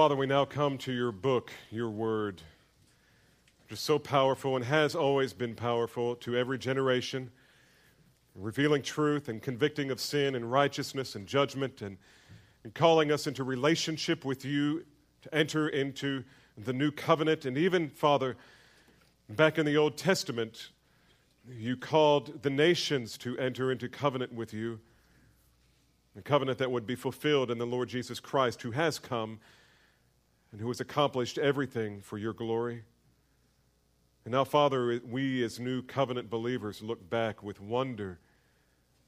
Father, we now come to your book, your word, which is so powerful and has always been powerful to every generation, revealing truth and convicting of sin and righteousness and judgment and, and calling us into relationship with you to enter into the new covenant. And even, Father, back in the Old Testament, you called the nations to enter into covenant with you, a covenant that would be fulfilled in the Lord Jesus Christ, who has come and who has accomplished everything for your glory. And now, Father, we as new covenant believers look back with wonder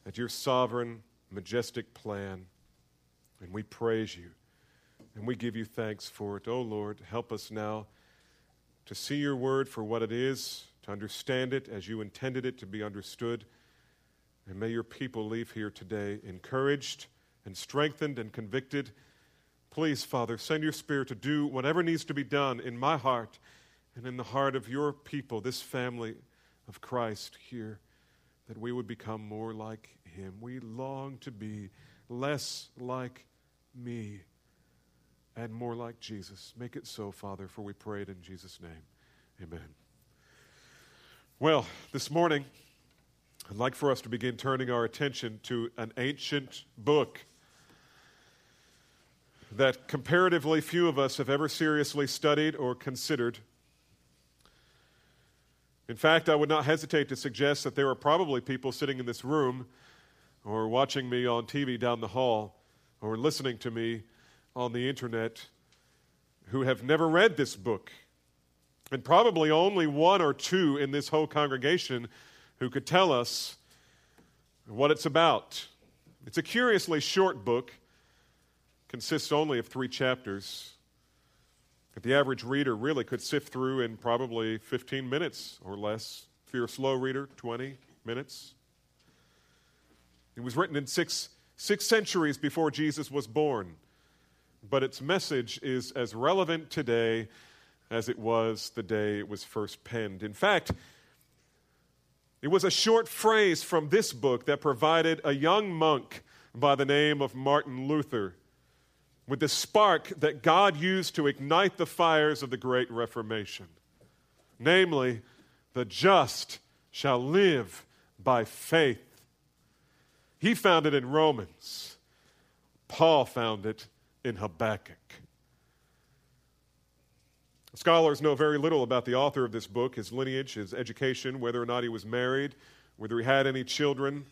at your sovereign, majestic plan, and we praise you and we give you thanks for it. Oh Lord, help us now to see your word for what it is, to understand it as you intended it to be understood. And may your people leave here today encouraged and strengthened and convicted. Please, Father, send your Spirit to do whatever needs to be done in my heart and in the heart of your people, this family of Christ here, that we would become more like him. We long to be less like me and more like Jesus. Make it so, Father, for we pray it in Jesus' name. Amen. Well, this morning, I'd like for us to begin turning our attention to an ancient book that comparatively few of us have ever seriously studied or considered. In fact, I would not hesitate to suggest that there are probably people sitting in this room or watching me on TV down the hall or listening to me on the internet who have never read this book. And probably only one or two in this whole congregation who could tell us what it's about. It's a curiously short book, consists only of three chapters. That the average reader really could sift through in probably 15 minutes or less. If you're a slow reader, 20 minutes. It was written in six, six centuries before Jesus was born but its message is as relevant today as it was the day it was first penned. In fact, it was a short phrase from this book that provided a young monk by the name of Martin Luther with the spark that God used to ignite the fires of the Great Reformation. Namely, the just shall live by faith. He found it in Romans. Paul found it in Habakkuk. Scholars know very little about the author of this book, his lineage, his education, whether or not he was married, whether he had any children.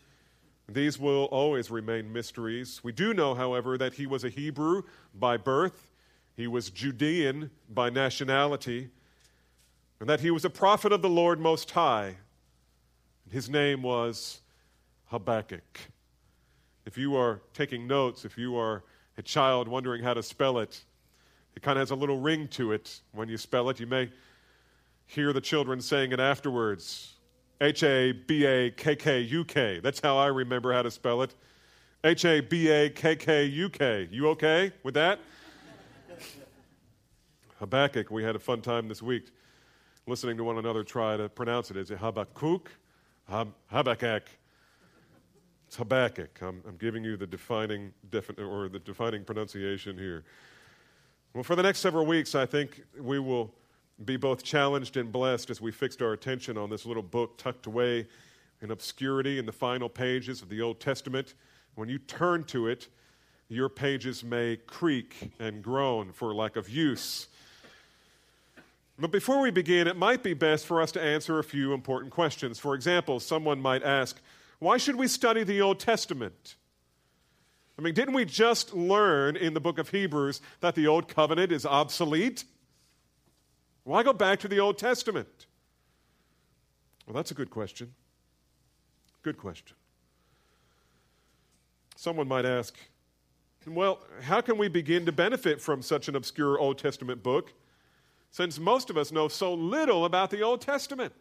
These will always remain mysteries. We do know, however, that he was a Hebrew by birth, he was Judean by nationality, and that he was a prophet of the Lord Most High. His name was Habakkuk. If you are taking notes, if you are a child wondering how to spell it. It kind of has a little ring to it when you spell it. You may hear the children saying it afterwards H A B A K K U K. That's how I remember how to spell it. H A B A K K U K. You okay with that? Habakkuk, we had a fun time this week listening to one another try to pronounce it. Is it Habakkuk? Hab- Habakkuk. It's Habakkuk. I'm, I'm giving you the defining, defi- or the defining pronunciation here. Well, for the next several weeks, I think we will be both challenged and blessed as we fixed our attention on this little book tucked away in obscurity in the final pages of the Old Testament. When you turn to it, your pages may creak and groan for lack of use. But before we begin, it might be best for us to answer a few important questions. For example, someone might ask, why should we study the Old Testament? I mean, didn't we just learn in the book of Hebrews that the Old Covenant is obsolete? Why go back to the Old Testament? Well, that's a good question. Good question. Someone might ask, well, how can we begin to benefit from such an obscure Old Testament book since most of us know so little about the Old Testament?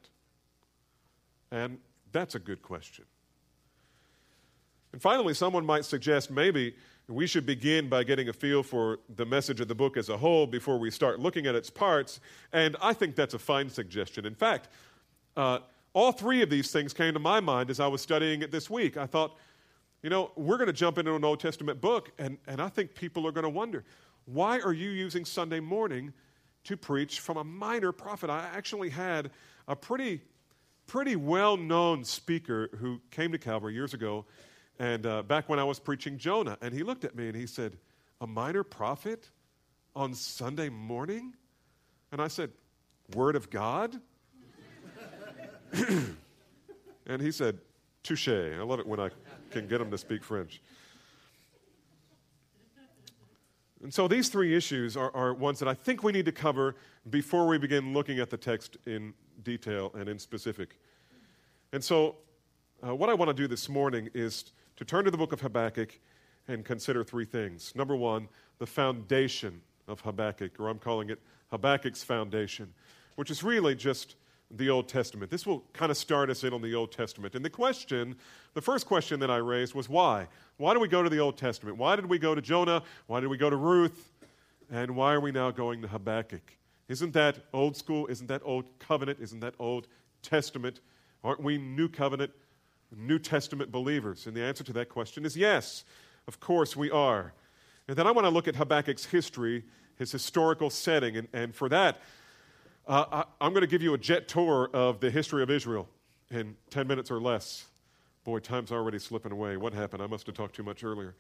And that's a good question. And finally, someone might suggest maybe we should begin by getting a feel for the message of the book as a whole before we start looking at its parts. And I think that's a fine suggestion. In fact, uh, all three of these things came to my mind as I was studying it this week. I thought, you know, we're going to jump into an Old Testament book, and, and I think people are going to wonder Why are you using Sunday morning to preach from a minor prophet? I actually had a pretty, pretty well known speaker who came to Calvary years ago, and uh, back when I was preaching Jonah, and he looked at me and he said, A minor prophet on Sunday morning? And I said, Word of God? and he said, Touche. I love it when I can get him to speak French. And so these three issues are, are, ones that I think we need to cover before we begin looking at the text in detail and in specific. And so, uh, what I want to do this morning is to turn to the book of Habakkuk and consider three things. Number one, the foundation of Habakkuk, or I'm calling it Habakkuk's foundation, which is really just the Old Testament. This will kind of start us in on the Old Testament. And the question, the first question that I raised was why? Why do we go to the Old Testament? Why did we go to Jonah? Why did we go to Ruth? And why are we now going to Habakkuk? Isn't that old school? Isn't that old covenant? Isn't that Old Testament? Aren't we New Covenant, New Testament believers? And the answer to that question is yes. Of course we are. And then I want to look at Habakkuk's history, his historical setting. And, and for that, uh, I, am going to give you a jet tour of the history of Israel in 10 minutes or less. Boy, time's already slipping away. What happened? I must have talked too much earlier.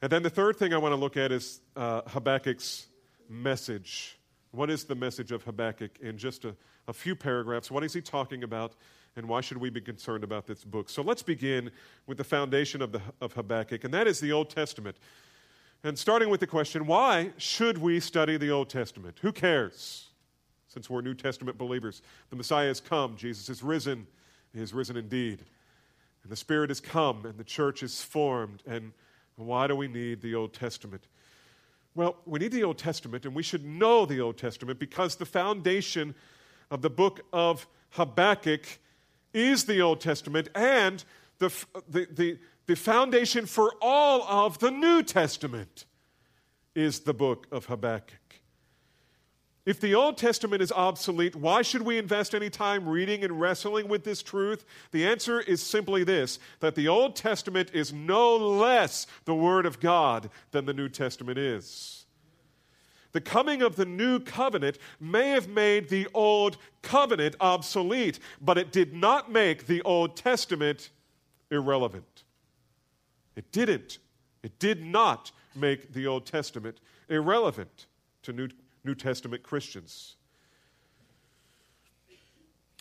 And then the third thing I want to look at is uh, Habakkuk's message. What is the message of Habakkuk in just a, a few paragraphs? What is he talking about? And why should we be concerned about this book? So let's begin with the foundation of, the, of Habakkuk, and that is the Old Testament. And starting with the question why should we study the Old Testament? Who cares? since we're New Testament believers. The Messiah has come, Jesus is risen, he is risen indeed. And the Spirit has come, and the church is formed. And why do we need the Old Testament? Well, we need the Old Testament, and we should know the Old Testament because the foundation of the book of Habakkuk is the Old Testament, and the, the, the, the foundation for all of the New Testament is the book of Habakkuk. If the Old Testament is obsolete, why should we invest any time reading and wrestling with this truth? The answer is simply this that the Old Testament is no less the Word of God than the New Testament is. The coming of the new covenant may have made the old covenant obsolete, but it did not make the Old Testament irrelevant. It didn't. It did not make the Old Testament irrelevant to New New Testament Christians.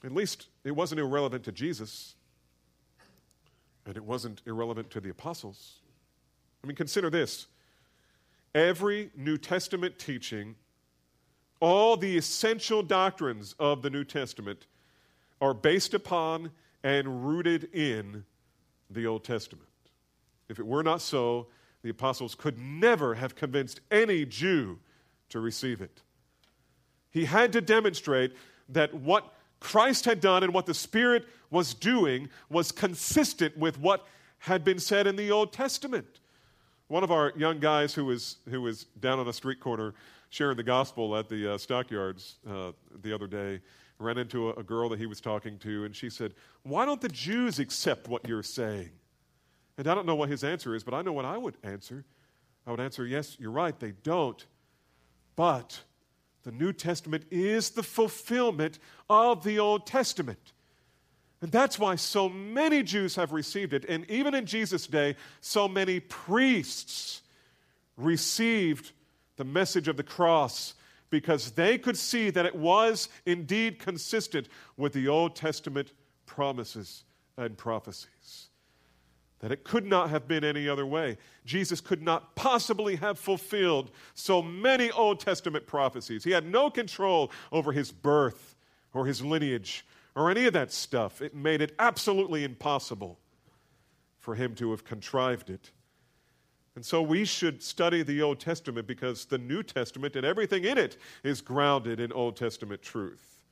At least it wasn't irrelevant to Jesus, and it wasn't irrelevant to the apostles. I mean, consider this every New Testament teaching, all the essential doctrines of the New Testament are based upon and rooted in the Old Testament. If it were not so, the apostles could never have convinced any Jew to receive it. He had to demonstrate that what Christ had done and what the Spirit was doing was consistent with what had been said in the Old Testament. One of our young guys who was, who was down on a street corner sharing the gospel at the uh, stockyards uh, the other day ran into a, a girl that he was talking to, and she said, Why don't the Jews accept what you're saying? And I don't know what his answer is, but I know what I would answer. I would answer, Yes, you're right, they don't. But the New Testament is the fulfillment of the Old Testament. And that's why so many Jews have received it. And even in Jesus' day, so many priests received the message of the cross because they could see that it was indeed consistent with the Old Testament promises and prophecies that it could not have been any other way. Jesus could not possibly have fulfilled so many Old Testament prophecies. He had no control over his birth or his lineage or any of that stuff. It made it absolutely impossible for him to have contrived it. And so we should study the Old Testament because the New Testament and everything in it is grounded in Old Testament truth.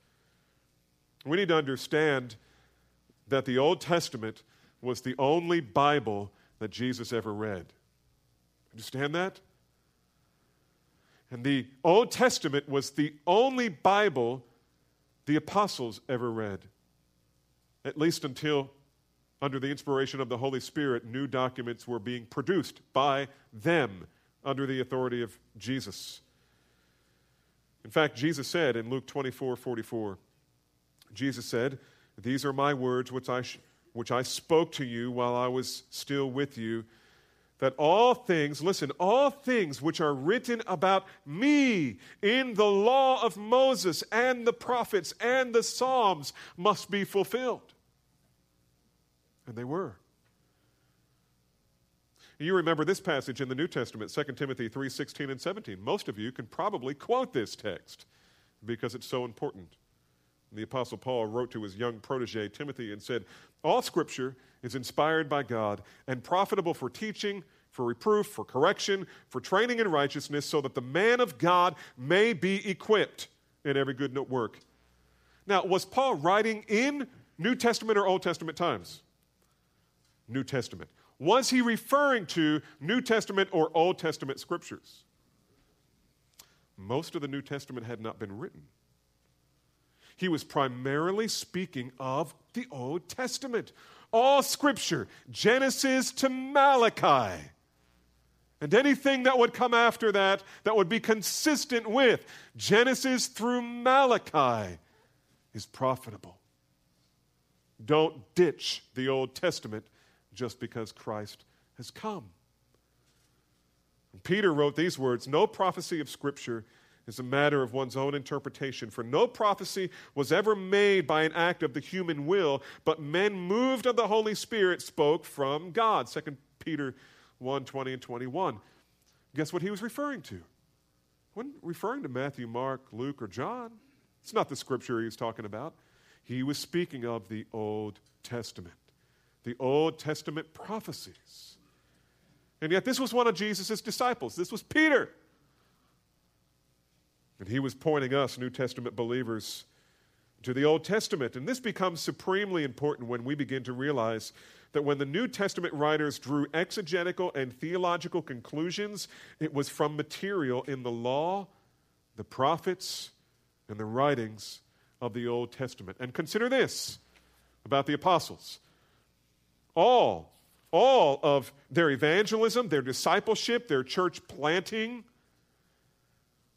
We need to understand that the Old Testament was the only Bible that Jesus ever read. Understand that? And the Old Testament was the only Bible the apostles ever read, at least until, under the inspiration of the Holy Spirit, new documents were being produced by them, under the authority of Jesus. In fact, Jesus said in Luke 24 44, Jesus said, These are my words which I, sh- which I spoke to you while I was still with you, that all things, listen, all things which are written about me in the law of Moses and the prophets and the Psalms must be fulfilled. And they were. You remember this passage in the New Testament, 2 Timothy 3 16 and 17. Most of you can probably quote this text because it's so important. The Apostle Paul wrote to his young protege, Timothy, and said, All scripture is inspired by God and profitable for teaching, for reproof, for correction, for training in righteousness, so that the man of God may be equipped in every good work. Now, was Paul writing in New Testament or Old Testament times? New Testament. Was he referring to New Testament or Old Testament scriptures? Most of the New Testament had not been written. He was primarily speaking of the Old Testament. All scripture, Genesis to Malachi. And anything that would come after that that would be consistent with Genesis through Malachi is profitable. Don't ditch the Old Testament just because Christ has come. And Peter wrote these words No prophecy of Scripture is a matter of one's own interpretation, for no prophecy was ever made by an act of the human will, but men moved of the Holy Spirit spoke from God. 2 Peter 1 20 and 21. Guess what he was referring to? He wasn't referring to Matthew, Mark, Luke, or John. It's not the scripture he was talking about. He was speaking of the Old Testament the Old Testament prophecies. And yet, this was one of Jesus' disciples. This was Peter. And he was pointing us, New Testament believers, to the Old Testament. And this becomes supremely important when we begin to realize that when the New Testament writers drew exegetical and theological conclusions, it was from material in the law, the prophets, and the writings of the Old Testament. And consider this about the apostles all, all of their evangelism, their discipleship, their church planting,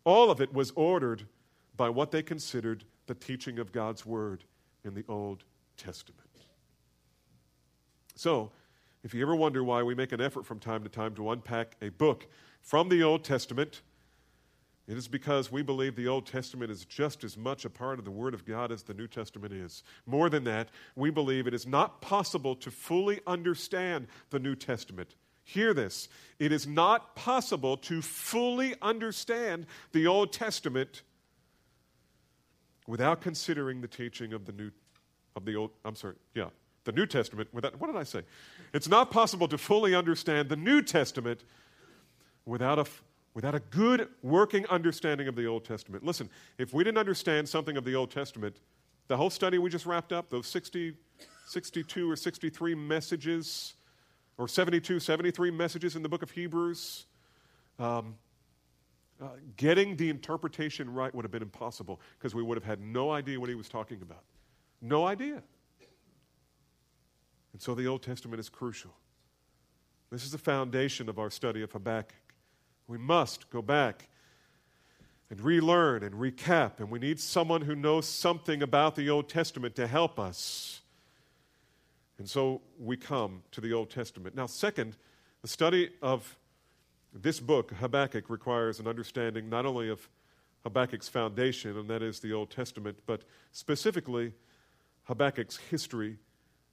all of it was ordered by what they considered the teaching of God's Word in the Old Testament. So, if you ever wonder why we make an effort from time to time to unpack a book from the Old Testament, it is because we believe the Old Testament is just as much a part of the Word of God as the New Testament is. More than that, we believe it is not possible to fully understand the New Testament. Hear this it is not possible to fully understand the Old Testament without considering the teaching of the New of the Old I'm sorry, yeah, the New Testament without what did I say? It's not possible to fully understand the New Testament without a without a good working understanding of the Old Testament. Listen, if we didn't understand something of the Old Testament, the whole study we just wrapped up, those 60, 62 or 63 messages, or 72, 73 messages in the book of Hebrews, um, uh, getting the interpretation right would have been impossible because we would have had no idea what he was talking about. No idea. And so the Old Testament is crucial. This is the foundation of our study of Habakkuk. We must go back and relearn and recap, and we need someone who knows something about the Old Testament to help us. And so we come to the Old Testament. Now, second, the study of this book, Habakkuk, requires an understanding not only of Habakkuk's foundation, and that is the Old Testament, but specifically Habakkuk's history,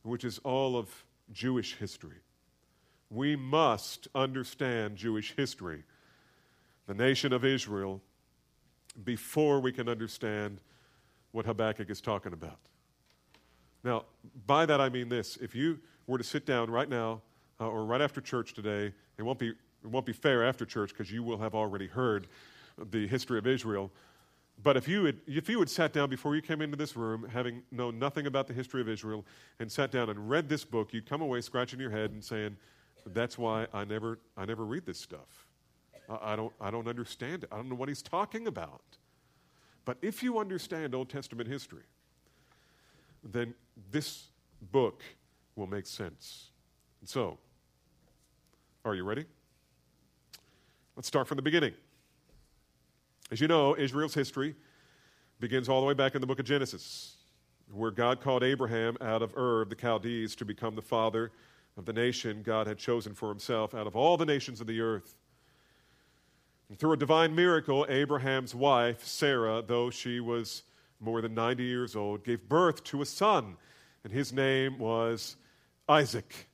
which is all of Jewish history. We must understand Jewish history the nation of Israel before we can understand what Habakkuk is talking about. Now, by that I mean this. If you were to sit down right now uh, or right after church today, it won't be, it won't be fair after church because you will have already heard the history of Israel. But if you, had, if you had sat down before you came into this room, having known nothing about the history of Israel, and sat down and read this book, you'd come away scratching your head and saying, That's why I never, I never read this stuff. I don't, I don't understand it. I don't know what he's talking about. But if you understand Old Testament history, then this book will make sense. So, are you ready? Let's start from the beginning. As you know, Israel's history begins all the way back in the book of Genesis, where God called Abraham out of Ur, of the Chaldees, to become the father of the nation God had chosen for himself out of all the nations of the earth. And through a divine miracle, Abraham's wife, Sarah, though she was more than 90 years old, gave birth to a son, and his name was Isaac.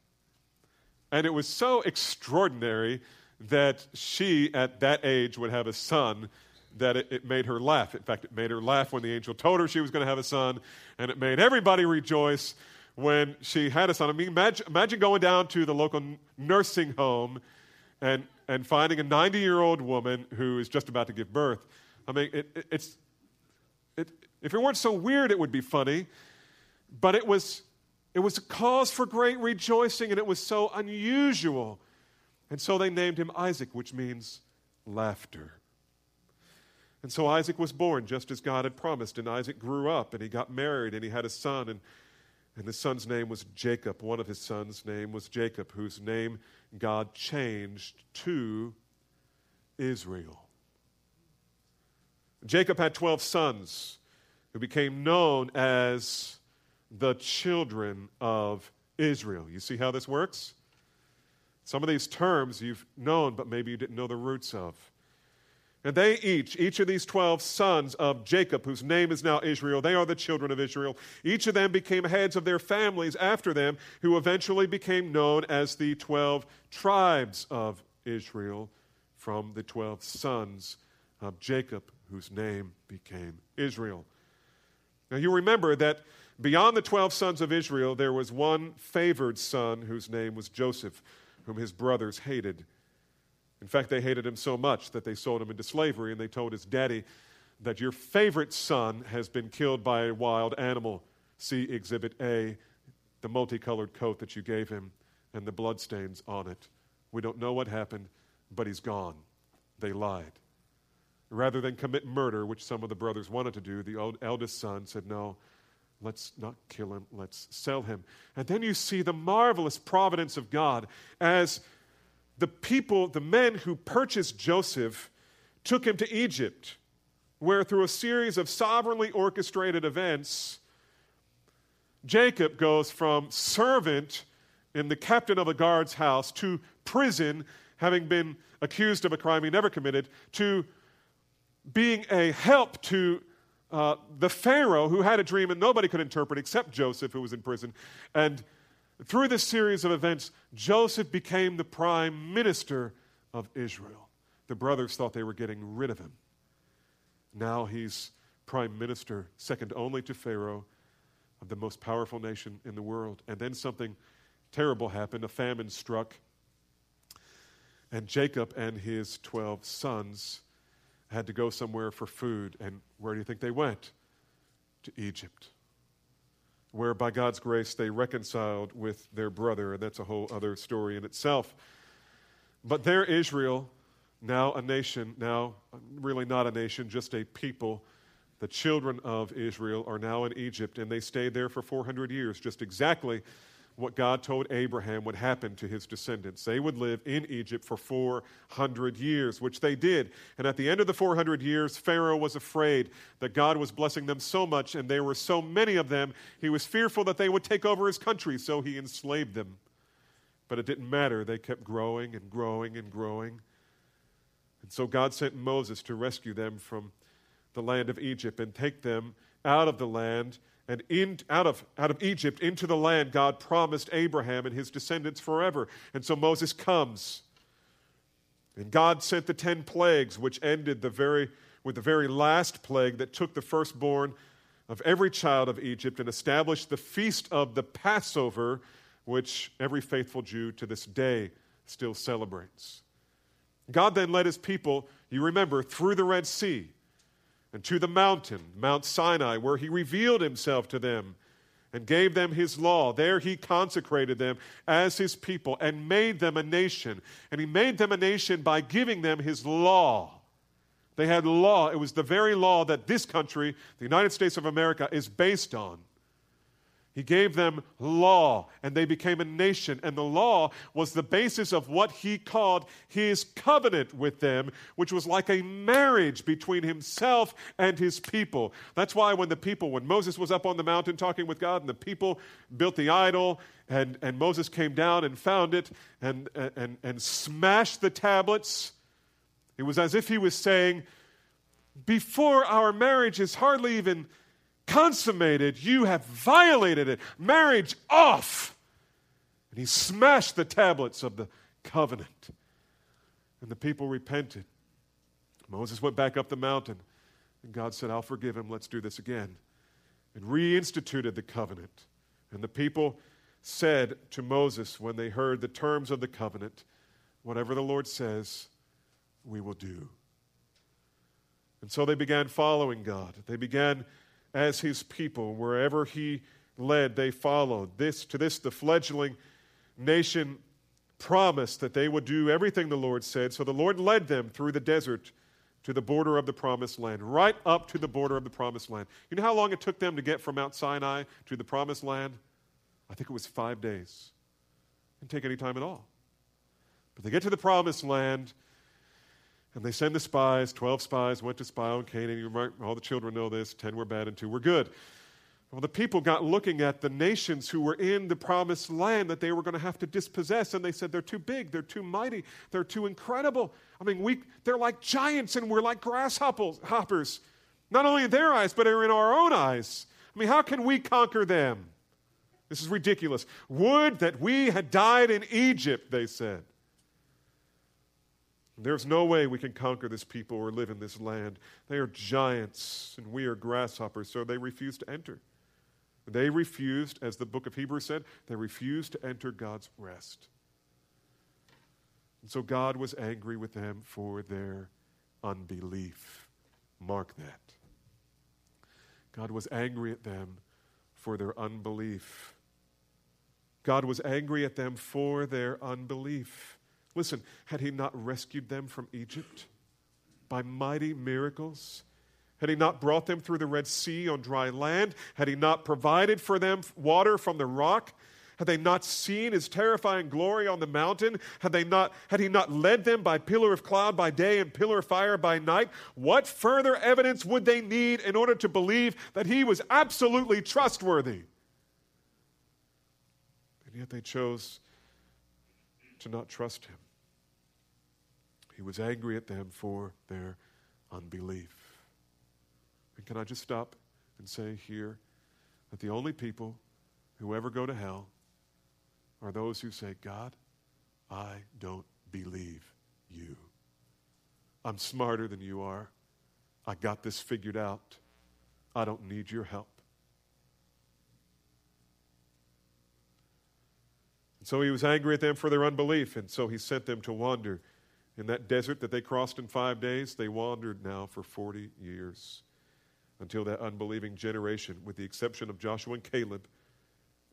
And it was so extraordinary that she, at that age, would have a son that it, it, made her laugh. In fact, it made her laugh when the angel told her she was going to have a son, and it made everybody rejoice when she had a son. I mean, imagine, imagine going down to the local nursing home and, and finding a 90 year old woman who is just about to give birth. I mean, it, it, it's, it, if it weren't so weird, it would be funny, but it was, it was a cause for great rejoicing, and it was so unusual. And so they named him Isaac, which means laughter. And so Isaac was born just as God had promised, and Isaac grew up, and he got married, and he had a son, and and the son's name was Jacob. One of his sons' name was Jacob, whose name God changed to Israel. Jacob had 12 sons who became known as the children of Israel. You see how this works? Some of these terms you've known, but maybe you didn't know the roots of. And they each, each of these 12 sons of Jacob, whose name is now Israel, they are the children of Israel. Each of them became heads of their families after them, who eventually became known as the 12 tribes of Israel from the 12 sons of Jacob, whose name became Israel. Now you remember that beyond the 12 sons of Israel, there was one favored son whose name was Joseph, whom his brothers hated. In fact, they hated him so much that they sold him into slavery and they told his daddy that your favorite son has been killed by a wild animal. See Exhibit A, the multicolored coat that you gave him and the bloodstains on it. We don't know what happened, but he's gone. They lied. Rather than commit murder, which some of the brothers wanted to do, the eldest son said, No, let's not kill him, let's sell him. And then you see the marvelous providence of God as the people, the men who purchased Joseph, took him to Egypt, where through a series of sovereignly orchestrated events, Jacob goes from servant in the captain of a guard's house to prison, having been accused of a crime he never committed, to being a help to uh, the Pharaoh who had a dream and nobody could interpret except Joseph, who was in prison. And through this series of events, Joseph became the prime minister of Israel. The brothers thought they were getting rid of him. Now he's prime minister, second only to Pharaoh, of the most powerful nation in the world. And then something terrible happened. A famine struck. And Jacob and his 12 sons had to go somewhere for food. And where do you think they went? To Egypt where by God's grace they reconciled with their brother, and that's a whole other story in itself. But there, Israel, now a nation, now really not a nation, just a people, the children of Israel are now in Egypt, and they stayed there for 400 years, just exactly what God told Abraham would happen to his descendants. They would live in Egypt for 400 years, which they did. And at the end of the 400 years, Pharaoh was afraid that God was blessing them so much, and there were so many of them, he was fearful that they would take over his country, so he enslaved them. But it didn't matter. They kept growing and growing and growing. And so God sent Moses to rescue them from the land of Egypt and take them out of the land and in, out, of, out of Egypt into the land God promised Abraham and his descendants forever. And so Moses comes. And God sent the ten plagues, which ended the very, with the very last plague that took the firstborn of every child of Egypt and established the feast of the Passover, which every faithful Jew to this day still celebrates. God then led his people, you remember, through the Red Sea and to the mountain, Mount Sinai, where he revealed himself to them and gave them his law. There he consecrated them as his people and made them a nation. And he made them a nation by giving them his law. They had law. It was the very law that this country, the United States of America, is based on. He gave them law, and they became a nation. And the law was the basis of what he called his covenant with them, which was like a marriage between himself and his people. That's why when the people, when Moses was up on the mountain talking with God, and the people built the idol, and, and Moses came down and found it and, and, and smashed the tablets, it was as if he was saying, Before our marriage is hardly even consummated. You have violated it. Marriage off. And he smashed the tablets of the covenant. And the people repented. Moses went back up the mountain. And God said, I'll forgive him. Let's do this again. And reinstituted the covenant. And the people said to Moses when they heard the terms of the covenant, Whatever the Lord says, we will do. And so they began following God. They began as his people. Wherever he led, they followed. This to this the fledgling nation promised that they would do everything the Lord said. So the Lord led them through the desert to the border of the promised land, right up to the border of the promised land. You know how long it took them to get from Mount Sinai to the promised land? I think it was five days. It Didn't take any time at all. But they get to the promised land, and they send the spies. Twelve spies went to spy on Canaan. You might, all the children know this. Ten were bad and two were good. Well, the people got looking at the nations who were in the promised land that they were going to have to dispossess, and they said, They're too big, they're too mighty, they're too incredible. I mean, we, they're like giants, and we're like grasshoppers. Not only in their eyes, but in our own eyes. I mean, how can we conquer them? This is ridiculous. Would that we had died in Egypt, they said. There's no way we can conquer this people or live in this land. They are giants, and we are grasshoppers, so they refused to enter. They refused, as the book of Hebrews said, they refused to enter God's rest. And so God was angry with them for their unbelief. Mark that. God was angry at them for their unbelief. God was angry at them for their unbelief. Listen, had he not rescued them from Egypt by mighty miracles? Had he not brought them through the Red Sea on dry land? Had he not provided for them water from the rock? Had they not seen his terrifying glory on the mountain? Had, they not, had he not led them by pillar of cloud by day and pillar of fire by night? What further evidence would they need in order to believe that he was absolutely trustworthy? And yet they chose to not trust him. He was angry at them for their unbelief. And can I just stop and say here that the only people who ever go to hell are those who say, God, I don't believe you. I'm smarter than you are. I got this figured out. I don't need your help. And so he was angry at them for their unbelief, and so he sent them to wander in that desert that they crossed in five days, they wandered now for 40 years until that unbelieving generation, with the exception of Joshua and Caleb,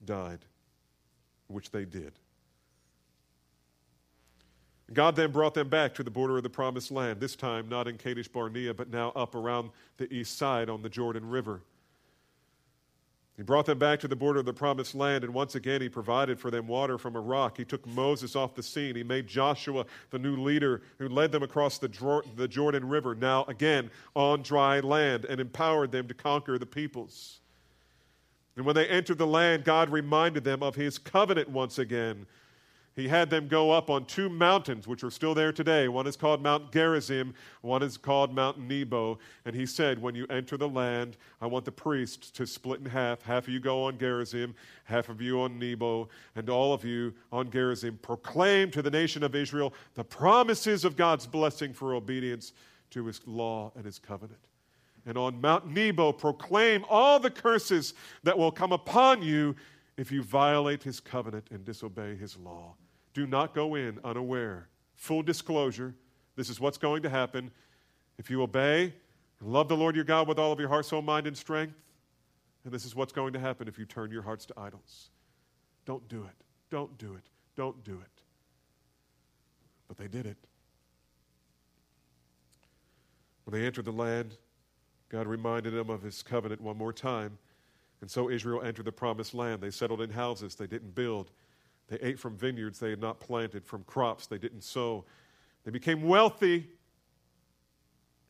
died, which they did. God then brought them back to the border of the promised land, this time not in Kadesh Barnea, but now up around the east side on the Jordan River. He brought them back to the border of the promised land, and once again he provided for them water from a rock. He took Moses off the scene. He made Joshua the new leader who led them across the, Jordan River, now again on dry land, and empowered them to conquer the peoples. And when they entered the land, God reminded them of his covenant once again he had them go up on two mountains, which are still there today. One is called Mount Gerizim, one is called Mount Nebo. And he said, When you enter the land, I want the priests to split in half. Half of you go on Gerizim, half of you on Nebo, and all of you on Gerizim. Proclaim to the nation of Israel the promises of God's blessing for obedience to his law and his covenant. And on Mount Nebo, proclaim all the curses that will come upon you if you violate his covenant and disobey his law. Do not go in unaware. Full disclosure this is what's going to happen. If you obey and love the Lord your God with all of your heart, soul, mind, and strength, and this is what's going to happen if you turn your hearts to idols. Don't do it. Don't do it. Don't do it. But they did it. When they entered the land, God reminded them of his covenant one more time. And so Israel entered the promised land. They settled in houses they didn't build. They ate from vineyards they had not planted, from crops they didn't sow. They became wealthy,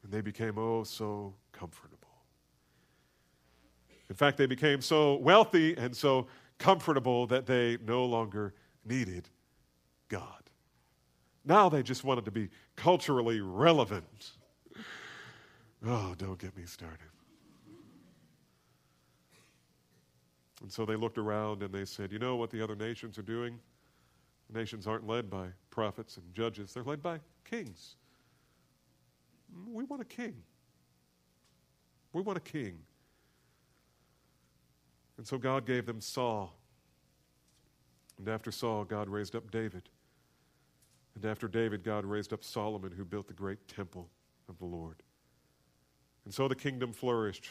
and they became oh so comfortable. In fact, they became so wealthy and so comfortable that they no longer needed God. Now they just wanted to be culturally relevant. Oh, don't get me started. And so they looked around and they said, You know what the other nations are doing? Nations aren't led by prophets and judges, they're led by kings. We want a king. We want a king. And so God gave them Saul. And after Saul, God raised up David. And after David, God raised up Solomon, who built the great temple of the Lord. And so the kingdom flourished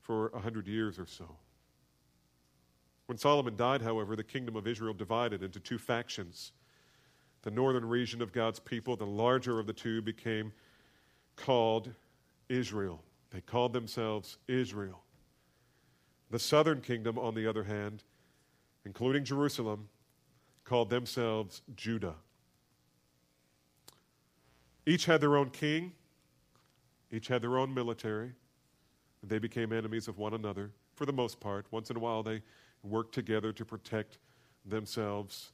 for a hundred years or so. When Solomon died, however, the kingdom of Israel divided into two factions. The northern region of God's people, the larger of the two, became called Israel. They called themselves Israel. The southern kingdom, on the other hand, including Jerusalem, called themselves Judah. Each had their own king, each had their own military, and they became enemies of one another for the most part. Once in a while, they worked together to protect themselves,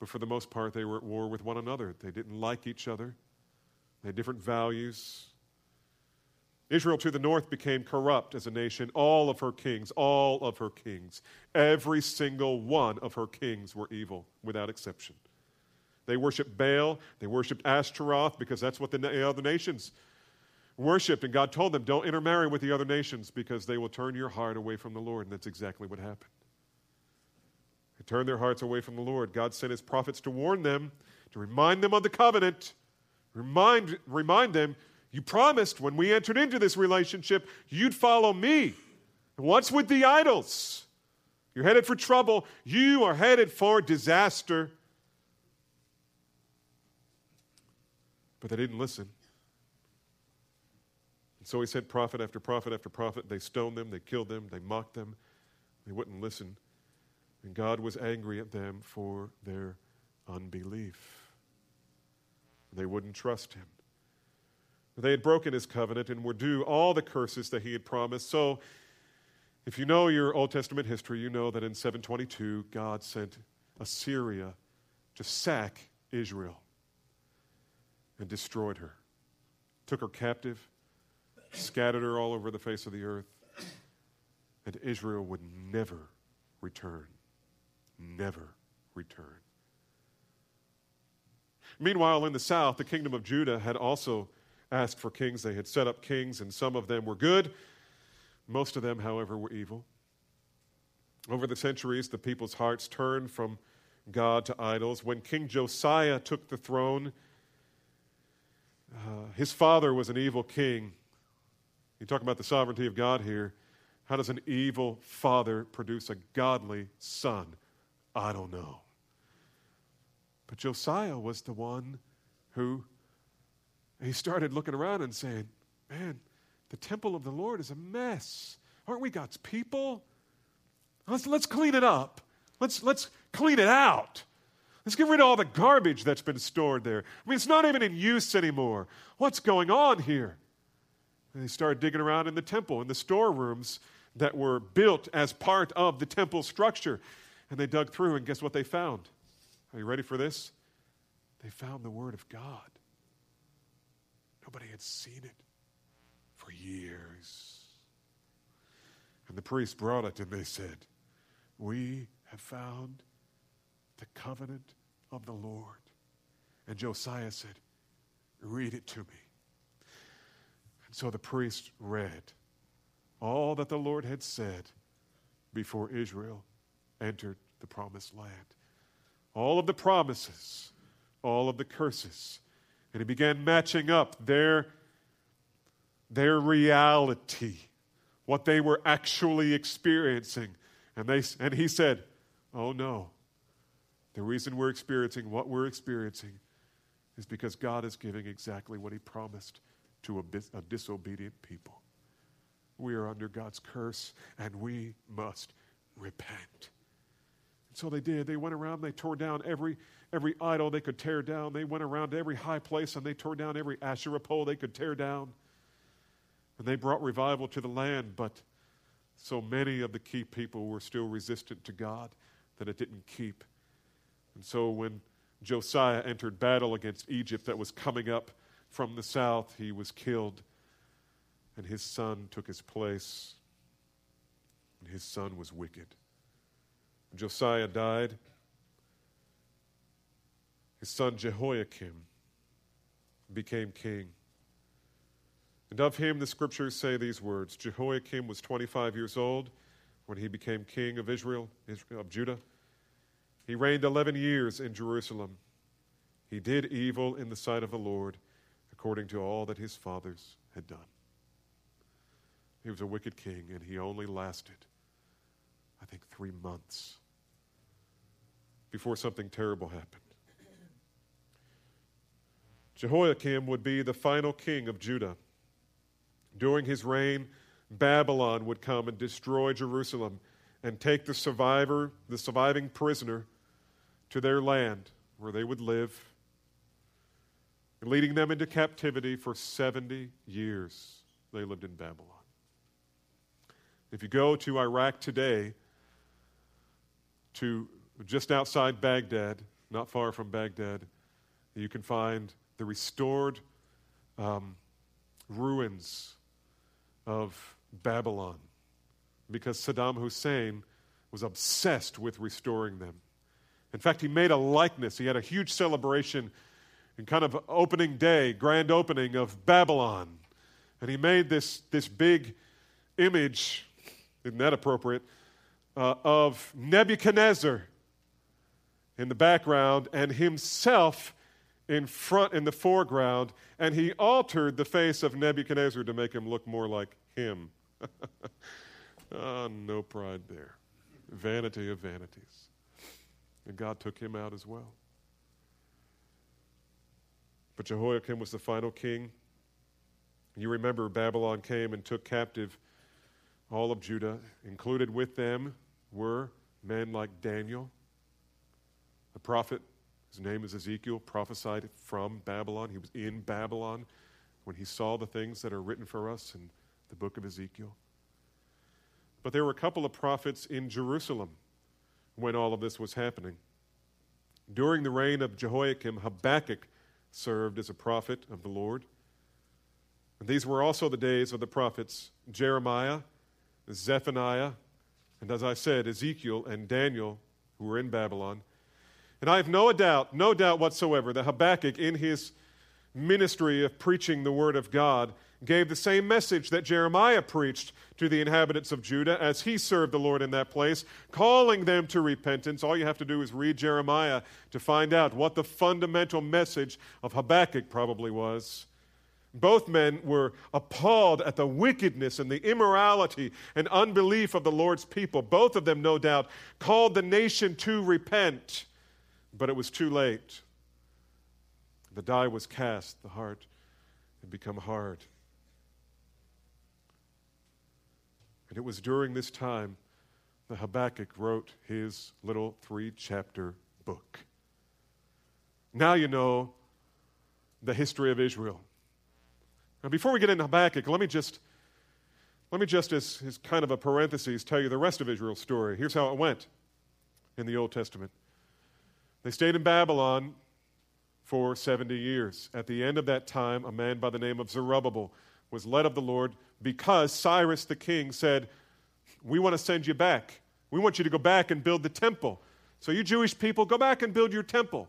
but for the most part, they were at war with one another. They didn't like each other, they had different values. Israel to the north became corrupt as a nation. All of her kings, all of her kings, every single one of her kings were evil, without exception. They worshiped Baal, they worshiped Ashtaroth because that's what the other nations worshiped. And God told them, don't intermarry with the other nations because they will turn your heart away from the Lord. And that's exactly what happened. They turned their hearts away from the Lord. God sent his prophets to warn them, to remind them of the covenant, remind, remind them you promised when we entered into this relationship, you'd follow me. What's with the idols? You're headed for trouble. You are headed for disaster. But they didn't listen. And so he sent prophet after prophet after prophet. They stoned them, they killed them, they mocked them. They wouldn't listen. And God was angry at them for their unbelief. They wouldn't trust him. They had broken his covenant and were due all the curses that he had promised. So, if you know your Old Testament history, you know that in 722, God sent Assyria to sack Israel and destroyed her, took her captive, scattered her all over the face of the earth, and Israel would never return. Never return. Meanwhile, in the south, the kingdom of Judah had also asked for kings. They had set up kings, and some of them were good. Most of them, however, were evil. Over the centuries, the people's hearts turned from God to idols. When King Josiah took the throne, uh, his father was an evil king. You talk about the sovereignty of God here. How does an evil father produce a godly son? I don't know. But Josiah was the one who he started looking around and saying, Man, the temple of the Lord is a mess. Aren't we God's people? Let's, let's clean it up. Let's, let's clean it out. Let's get rid of all the garbage that's been stored there. I mean, it's not even in use anymore. What's going on here? And they started digging around in the temple, in the storerooms that were built as part of the temple structure. And they dug through, and guess what they found? Are you ready for this? They found the Word of God. Nobody had seen it for years. And the priest brought it and they said, We have found the covenant of the Lord. And Josiah said, Read it to me. And so the priest read all that the Lord had said before Israel entered the promised land. All of the promises, all of the curses, and he began matching up their, their reality, what they were actually experiencing. And, they, and he said, Oh no. The reason we're experiencing what we're experiencing is because God is giving exactly what he promised to a, a disobedient people. we are under God's curse and we must repent. So they did. They went around, they tore down every, every idol they could tear down. They went around to every high place and they tore down every Asherah pole they could tear down. And they brought revival to the land, but so many of the key people were still resistant to God that it didn't keep. And so when Josiah entered battle against Egypt that was coming up from the south, he was killed, and his son took his place. And his son was wicked. Josiah died. His son Jehoiakim became king. And of him, the scriptures say these words Jehoiakim was 25 years old when he became king of Israel, of Judah. He reigned 11 years in Jerusalem. He did evil in the sight of the Lord, according to all that his fathers had done. He was a wicked king, and he only lasted, I think, three months before something terrible happened. Jehoiakim would be the final king of Judah. During his reign, Babylon would come and destroy Jerusalem and take the survivor, the surviving prisoner, to their land where they would live, leading them into captivity for 70 years. They lived in Babylon. If you go to Iraq today, to just outside Baghdad, not far from Baghdad, you can find the restored um, ruins of Babylon because Saddam Hussein was obsessed with restoring them. In fact, he made a likeness. He had a huge celebration and kind of opening day, grand opening of Babylon. And he made this, this big image, isn't that appropriate, uh, of Nebuchadnezzar in the background and himself in front in the foreground and he altered the face of Nebuchadnezzar to make him look more like him. oh, no pride there. Vanity of vanities. And God took him out as well. But Jehoiakim was the final king. You remember Babylon came and took captive all of Judah. Included with them were men like Daniel, prophet. His name is Ezekiel, prophesied from Babylon. He was in Babylon when he saw the things that are written for us in the book of Ezekiel. But there were a couple of prophets in Jerusalem when all of this was happening. During the reign of Jehoiakim, Habakkuk served as a prophet of the Lord. And these were also the days of the prophets Jeremiah, Zephaniah, and as I said, Ezekiel and Daniel, who were in Babylon. And I have no doubt, no doubt whatsoever, that Habakkuk, in his ministry of preaching the word of God, gave the same message that Jeremiah preached to the inhabitants of Judah as he served the Lord in that place, calling them to repentance. All you have to do is read Jeremiah to find out what the fundamental message of Habakkuk probably was. Both men were appalled at the wickedness and the immorality and unbelief of the Lord's people. Both of them, no doubt, called the nation to repent, but it was too late. The die was cast, the heart had become hard. And it was during this time that Habakkuk wrote his little three chapter book. Now you know the history of Israel. Now, before we get into Habakkuk, let me just, let me just as, as kind of a parenthesis, tell you the rest of Israel's story. Here's how it went in the Old Testament. They stayed in Babylon for 70 years. At the end of that time, a man by the name of Zerubbabel was led of the Lord because Cyrus the king said, We want to send you back. We want you to go back and build the temple. So, you Jewish people, go back and build your temple.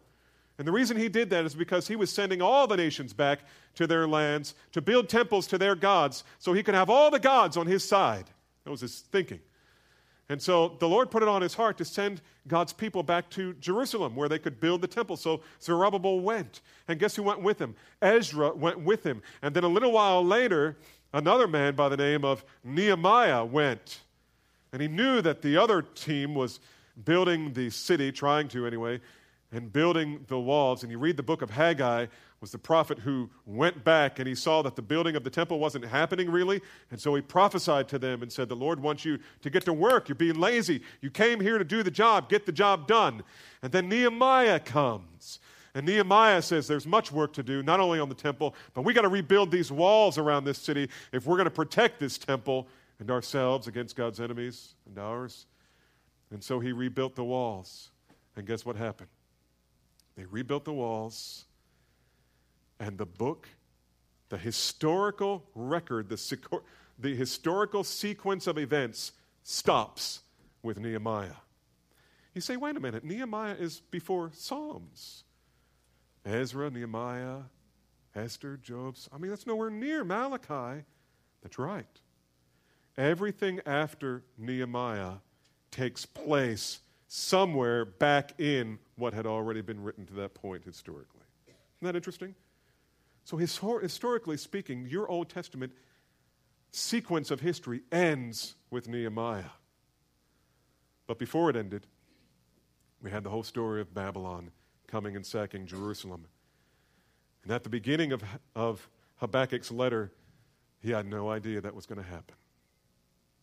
And the reason he did that is because he was sending all the nations back to their lands to build temples to their gods so he could have all the gods on his side. That was his thinking. And so the Lord put it on his heart to send God's people back to Jerusalem where they could build the temple. So Zerubbabel went. And guess who went with him? Ezra went with him. And then a little while later, another man by the name of Nehemiah went. And he knew that the other team was building the city, trying to anyway, and building the walls. And you read the book of Haggai, was the prophet who went back and he saw that the building of the temple wasn't happening really. And so he prophesied to them and said, The Lord wants you to get to work. You're being lazy. You came here to do the job, get the job done. And then Nehemiah comes. And Nehemiah says there's much work to do, not only on the temple, but we got to rebuild these walls around this city if we're going to protect this temple and ourselves against God's enemies and ours. And so he rebuilt the walls. And guess what happened? They rebuilt the walls and the book, the historical record, the, the historical sequence of events stops with Nehemiah. You say, wait a minute, Nehemiah is before Psalms. Ezra, Nehemiah, Esther, Job's. I mean, that's nowhere near Malachi. That's right. Everything after Nehemiah takes place somewhere back in what had already been written to that point historically. Isn't that interesting? So, historically speaking, your Old Testament sequence of history ends with Nehemiah. But before it ended, we had the whole story of Babylon coming and sacking Jerusalem. And at the beginning of, of Habakkuk's letter, he had no idea that was going to happen.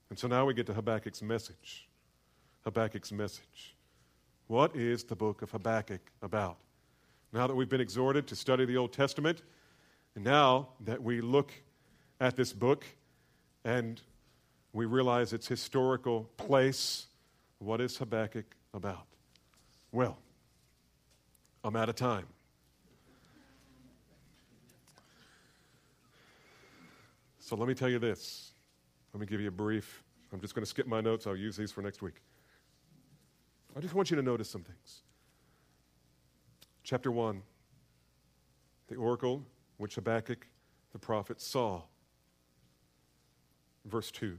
And so now we get to Habakkuk's message. Habakkuk's message. What is the book of Habakkuk about? Now that we've been exhorted to study the Old Testament, and now that we look at this book and we realize its historical place, what is Habakkuk about? Well, I'm out of time. So let me tell you this. Let me give you a brief. I'm just going to skip my notes. I'll use these for next week. I just want you to notice some things. Chapter 1 The oracle which Habakkuk the prophet saw. Verse 2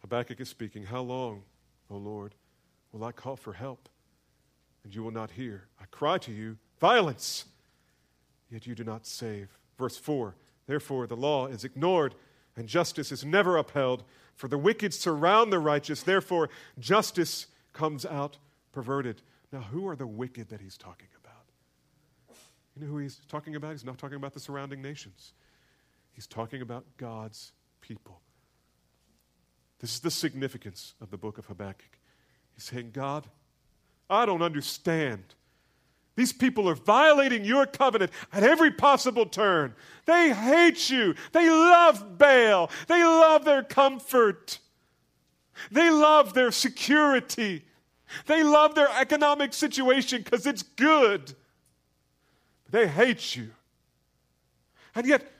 Habakkuk is speaking, How long, O Lord, will I call for help, and you will not hear? I cry to you, Violence, yet you do not save. Verse 4 Therefore, the law is ignored, and justice is never upheld. For the wicked surround the righteous, therefore, justice comes out perverted. Now, who are the wicked that he's talking about? You know who he's talking about? He's not talking about the surrounding nations, he's talking about God's people. This is the significance of the book of Habakkuk. He's saying, God, I don't understand. These people are violating your covenant at every possible turn. They hate you. They love Baal. They love their comfort. They love their security. They love their economic situation because it's good. They hate you. And yet,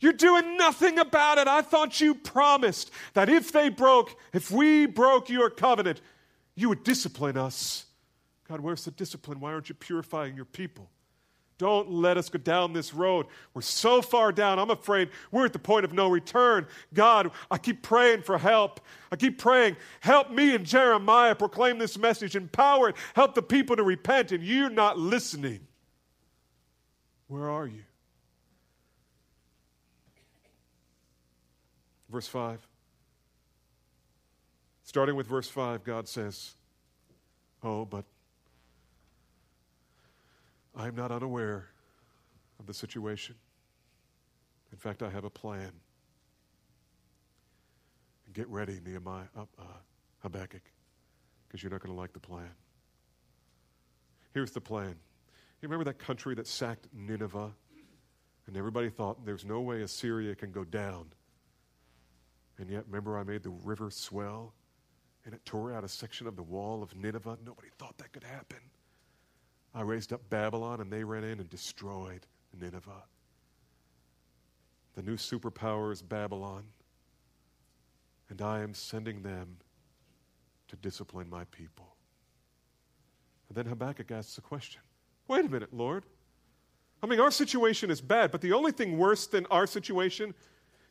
you're doing nothing about it. I thought you promised that if they broke, if we broke your covenant, you would discipline us. God, where's the discipline? Why aren't you purifying your people? Don't let us go down this road. We're so far down, I'm afraid we're at the point of no return. God, I keep praying for help. I keep praying, help me and Jeremiah proclaim this message, empower it, help the people to repent, and you're not listening. Where are you? Verse 5. Starting with verse 5, God says, Oh, but I am not unaware of the situation. In fact, I have a plan. Get ready, Nehemiah, uh, uh, Habakkuk, because you're not going to like the plan. Here's the plan you remember that country that sacked Nineveh? And everybody thought there's no way Assyria can go down. And yet, remember, I made the river swell and it tore out a section of the wall of Nineveh? Nobody thought that could happen. I raised up Babylon and they ran in and destroyed Nineveh. The new superpower is Babylon. And I am sending them to discipline my people. And then Habakkuk asks a question Wait a minute, Lord. I mean, our situation is bad, but the only thing worse than our situation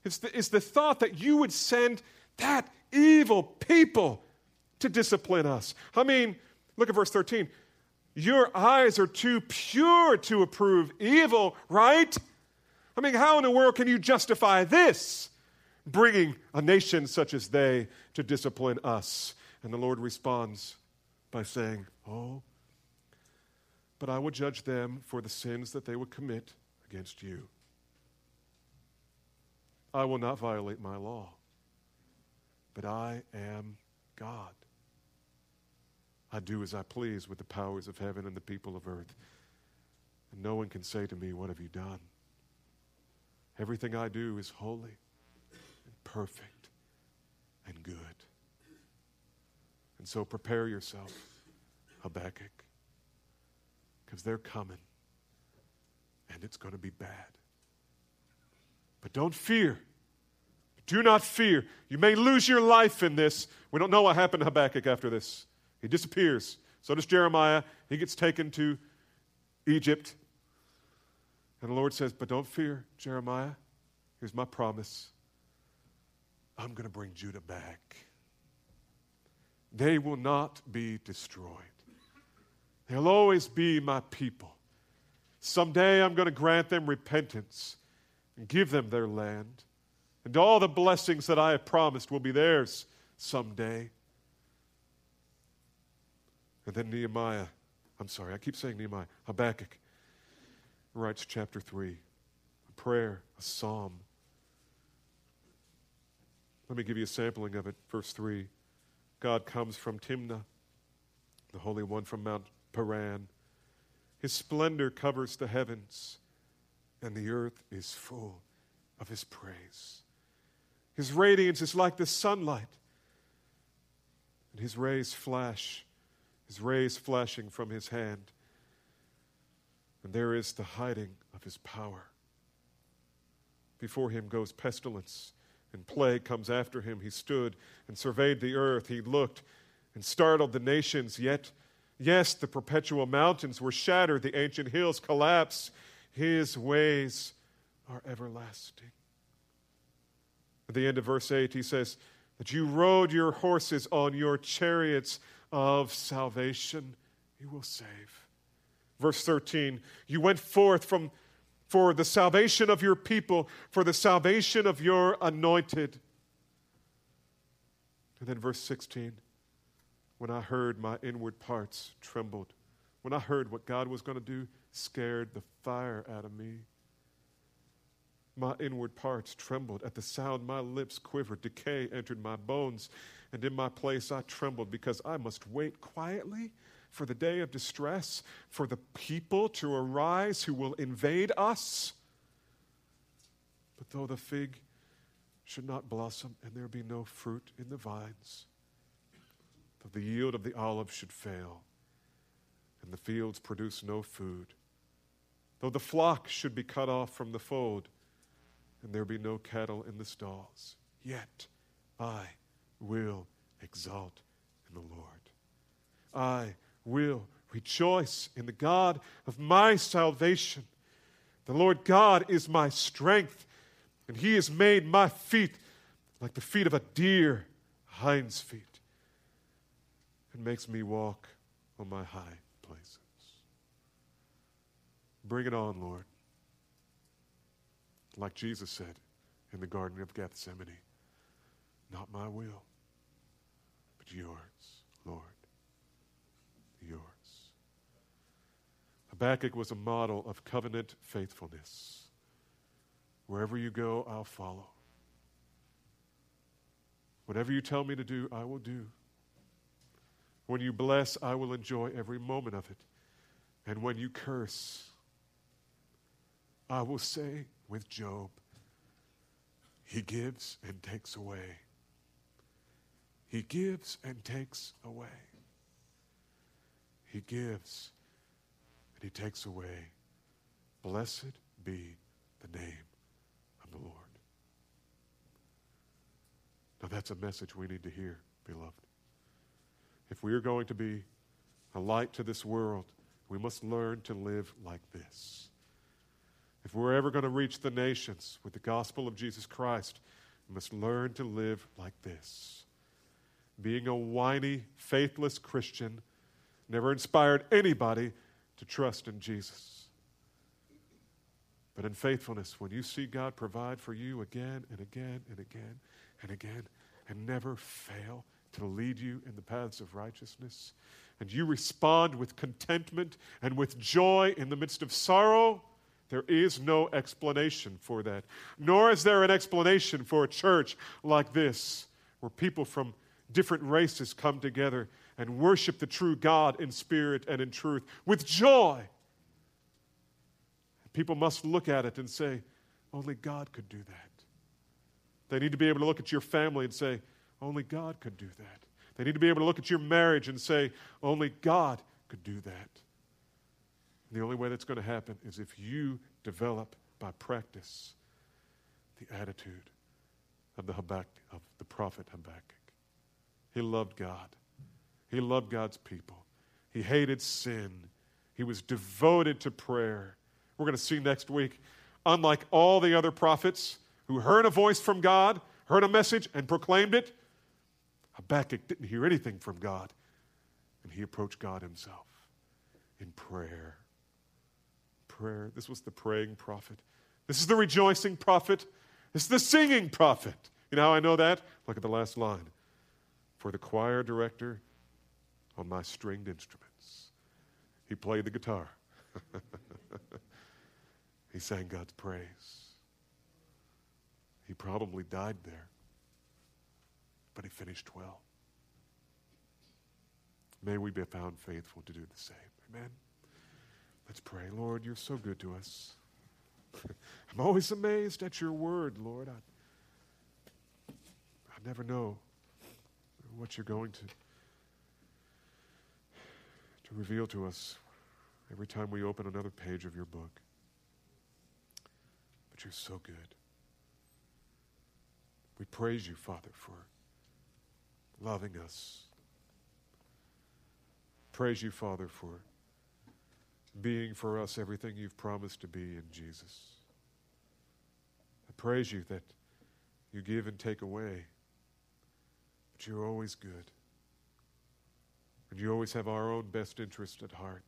is the, is the thought that you would send that evil people to discipline us. I mean, look at verse 13. Your eyes are too pure to approve evil, right? I mean, how in the world can you justify this? Bringing a nation such as they to discipline us. And the Lord responds by saying, Oh, but I will judge them for the sins that they would commit against you. I will not violate my law, but I am God. I do as I please with the powers of heaven and the people of earth. And no one can say to me, What have you done? Everything I do is holy and perfect and good. And so prepare yourself, Habakkuk, because they're coming and it's going to be bad. But don't fear. Do not fear. You may lose your life in this. We don't know what happened to Habakkuk after this. He disappears. So does Jeremiah. He gets taken to Egypt. And the Lord says, But don't fear, Jeremiah. Here's my promise I'm going to bring Judah back. They will not be destroyed. They'll always be my people. Someday I'm going to grant them repentance and give them their land. And all the blessings that I have promised will be theirs someday. And then Nehemiah, I'm sorry, I keep saying Nehemiah, Habakkuk writes chapter 3, a prayer, a psalm. Let me give you a sampling of it. Verse 3 God comes from Teman, the Holy One from Mount Paran. His splendor covers the heavens, and the earth is full of his praise. His radiance is like the sunlight, and his rays flash his rays flashing from his hand. And there is the hiding of his power. Before him goes pestilence, and plague comes after him. He stood and surveyed the earth. He looked and startled the nations. Yet, yes, the perpetual mountains were shattered, the ancient hills collapsed. His ways are everlasting. At the end of verse 8, he says, That you rode your horses on your chariots of salvation, he will save. Verse 13, you went forth from for the salvation of your people, for the salvation of your anointed. And then verse 16, when I heard my inward parts trembled. When I heard what God was going to do, scared the fire out of me. My inward parts trembled. At the sound, my lips quivered. Decay entered my bones and in my place I trembled because I must wait quietly for the day of distress, for the people to arise who will invade us. But though the fig should not blossom and there be no fruit in the vines, though the yield of the olive should fail and the fields produce no food, though the flock should be cut off from the fold and there be no cattle in the stalls, yet I will exalt in the Lord. I will rejoice in the God of my salvation. The Lord God is my strength, and He has made my feet like the feet of a deer, hind's feet, and makes me walk on my high places. Bring it on, Lord. Like Jesus said in the Garden of Gethsemane, not my will, yours, Lord. Yours. Habakkuk was a model of covenant faithfulness. Wherever you go, I'll follow. Whatever you tell me to do, I will do. When you bless, I will enjoy every moment of it. And when you curse, I will say with Job, He gives and takes away. He gives and takes away. He gives and he takes away. Blessed be the name of the Lord. Now, that's a message we need to hear, beloved. If we are going to be a light to this world, we must learn to live like this. If we're ever going to reach the nations with the gospel of Jesus Christ, we must learn to live like this being a whiny, faithless Christian never inspired anybody to trust in Jesus. But in faithfulness, when you see God provide for you again and again and again and again and never fail to lead you in the paths of righteousness, and you respond with contentment and with joy in the midst of sorrow, there is no explanation for that. Nor is there an explanation for a church like this, where people from different races come together and worship the true God in spirit and in truth with joy. People must look at it and say, only God could do that. They need to be able to look at your family and say, only God could do that. They need to be able to look at your marriage and say, only God could do that. And the only way that's going to happen is if you develop by practice the attitude of the, Habakkuk, of the prophet Habakkuk. He loved God. He loved God's people. He hated sin. He was devoted to prayer. We're going to see next week, unlike all the other prophets who heard a voice from God, heard a message, and proclaimed it, Habakkuk didn't hear anything from God, and he approached God himself in prayer. Prayer. This was the praying prophet. This is the rejoicing prophet. This is the singing prophet. You know how I know that? Look at the last line. For the choir director on my stringed instruments. He played the guitar. he sang God's praise. He probably died there but he finished well. May we be found faithful to do the same. Amen. Let's pray. Lord, you're so good to us. I'm always amazed at your word, Lord. I, I never know what you're going to, to reveal to us every time we open another page of your book. But you're so good. We praise you, Father, for loving us. Praise you, Father, for being for us everything you've promised to be in Jesus. I praise you that you give and take away, but you're always good. And you always have our own best interest at heart.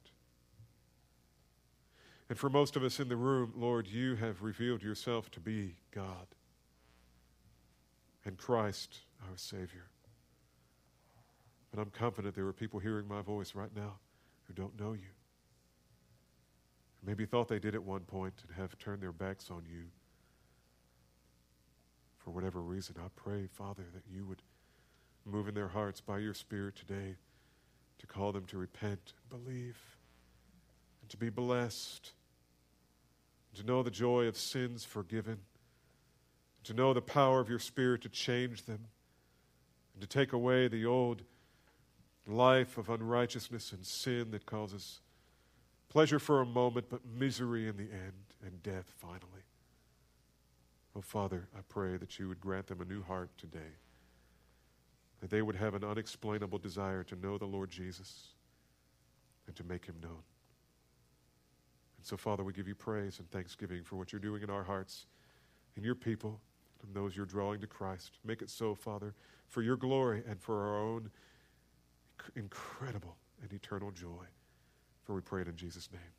And for most of us in the room, Lord, you have revealed yourself to be God and Christ, our Savior. But I'm confident there are people hearing my voice right now who don't know you. Maybe thought they did at one point and have turned their backs on you. For whatever reason, I pray, Father, that you would move in their hearts by your Spirit today to call them to repent believe and to be blessed, to know the joy of sins forgiven, to know the power of your Spirit to change them, and to take away the old life of unrighteousness and sin that causes pleasure for a moment, but misery in the end and death finally. Oh, Father, I pray that you would grant them a new heart today, that they would have an unexplainable desire to know the Lord Jesus and to make him known. And so, Father, we give you praise and thanksgiving for what you're doing in our hearts, in your people, and those you're drawing to Christ. Make it so, Father, for your glory and for our own incredible and eternal joy. For we pray it in Jesus' name.